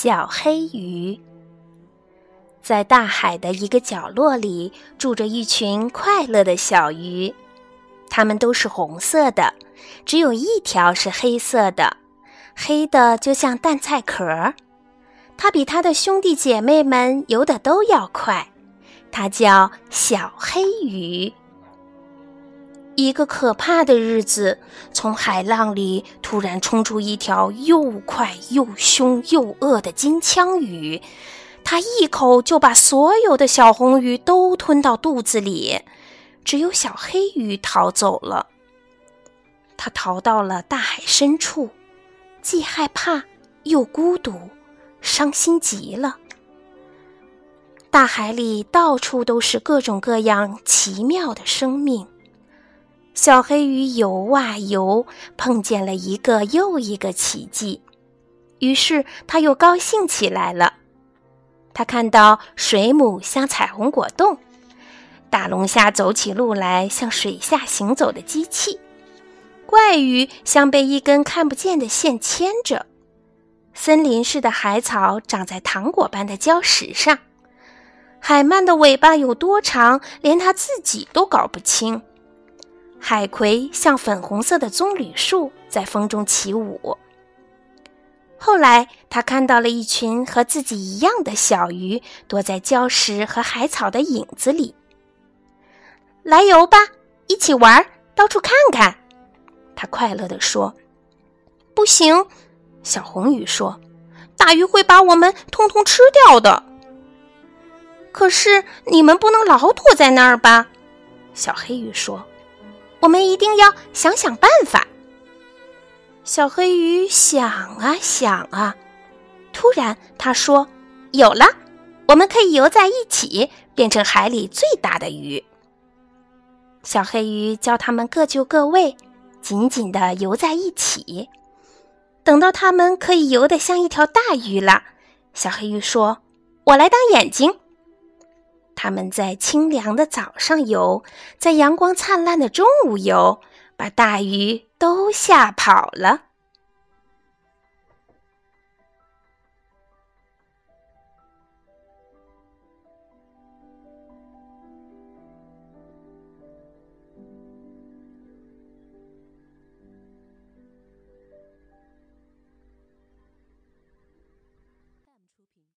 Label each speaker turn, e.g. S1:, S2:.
S1: 小黑鱼。在大海的一个角落里，住着一群快乐的小鱼，它们都是红色的，只有一条是黑色的，黑的就像蛋菜壳。它比它的兄弟姐妹们游得都要快，它叫小黑鱼。一个可怕的日子，从海浪里突然冲出一条又快又凶又恶的金枪鱼，它一口就把所有的小红鱼都吞到肚子里，只有小黑鱼逃走了。它逃到了大海深处，既害怕又孤独，伤心极了。大海里到处都是各种各样奇妙的生命。小黑鱼游啊游，碰见了一个又一个奇迹，于是它又高兴起来了。它看到水母像彩虹果冻，大龙虾走起路来像水下行走的机器，怪鱼像被一根看不见的线牵着，森林似的海草长在糖果般的礁石上，海鳗的尾巴有多长，连它自己都搞不清。海葵像粉红色的棕榈树，在风中起舞。后来，他看到了一群和自己一样的小鱼，躲在礁石和海草的影子里。来游吧，一起玩，到处看看。他快乐地说：“不行。”小红鱼说：“大鱼会把我们通通吃掉的。”可是你们不能老躲在那儿吧？小黑鱼说。我们一定要想想办法。小黑鱼想啊想啊，突然他说：“有了，我们可以游在一起，变成海里最大的鱼。”小黑鱼教他们各就各位，紧紧的游在一起。等到他们可以游得像一条大鱼了，小黑鱼说：“我来当眼睛。”他们在清凉的早上游，在阳光灿烂的中午游，把大鱼都吓跑了。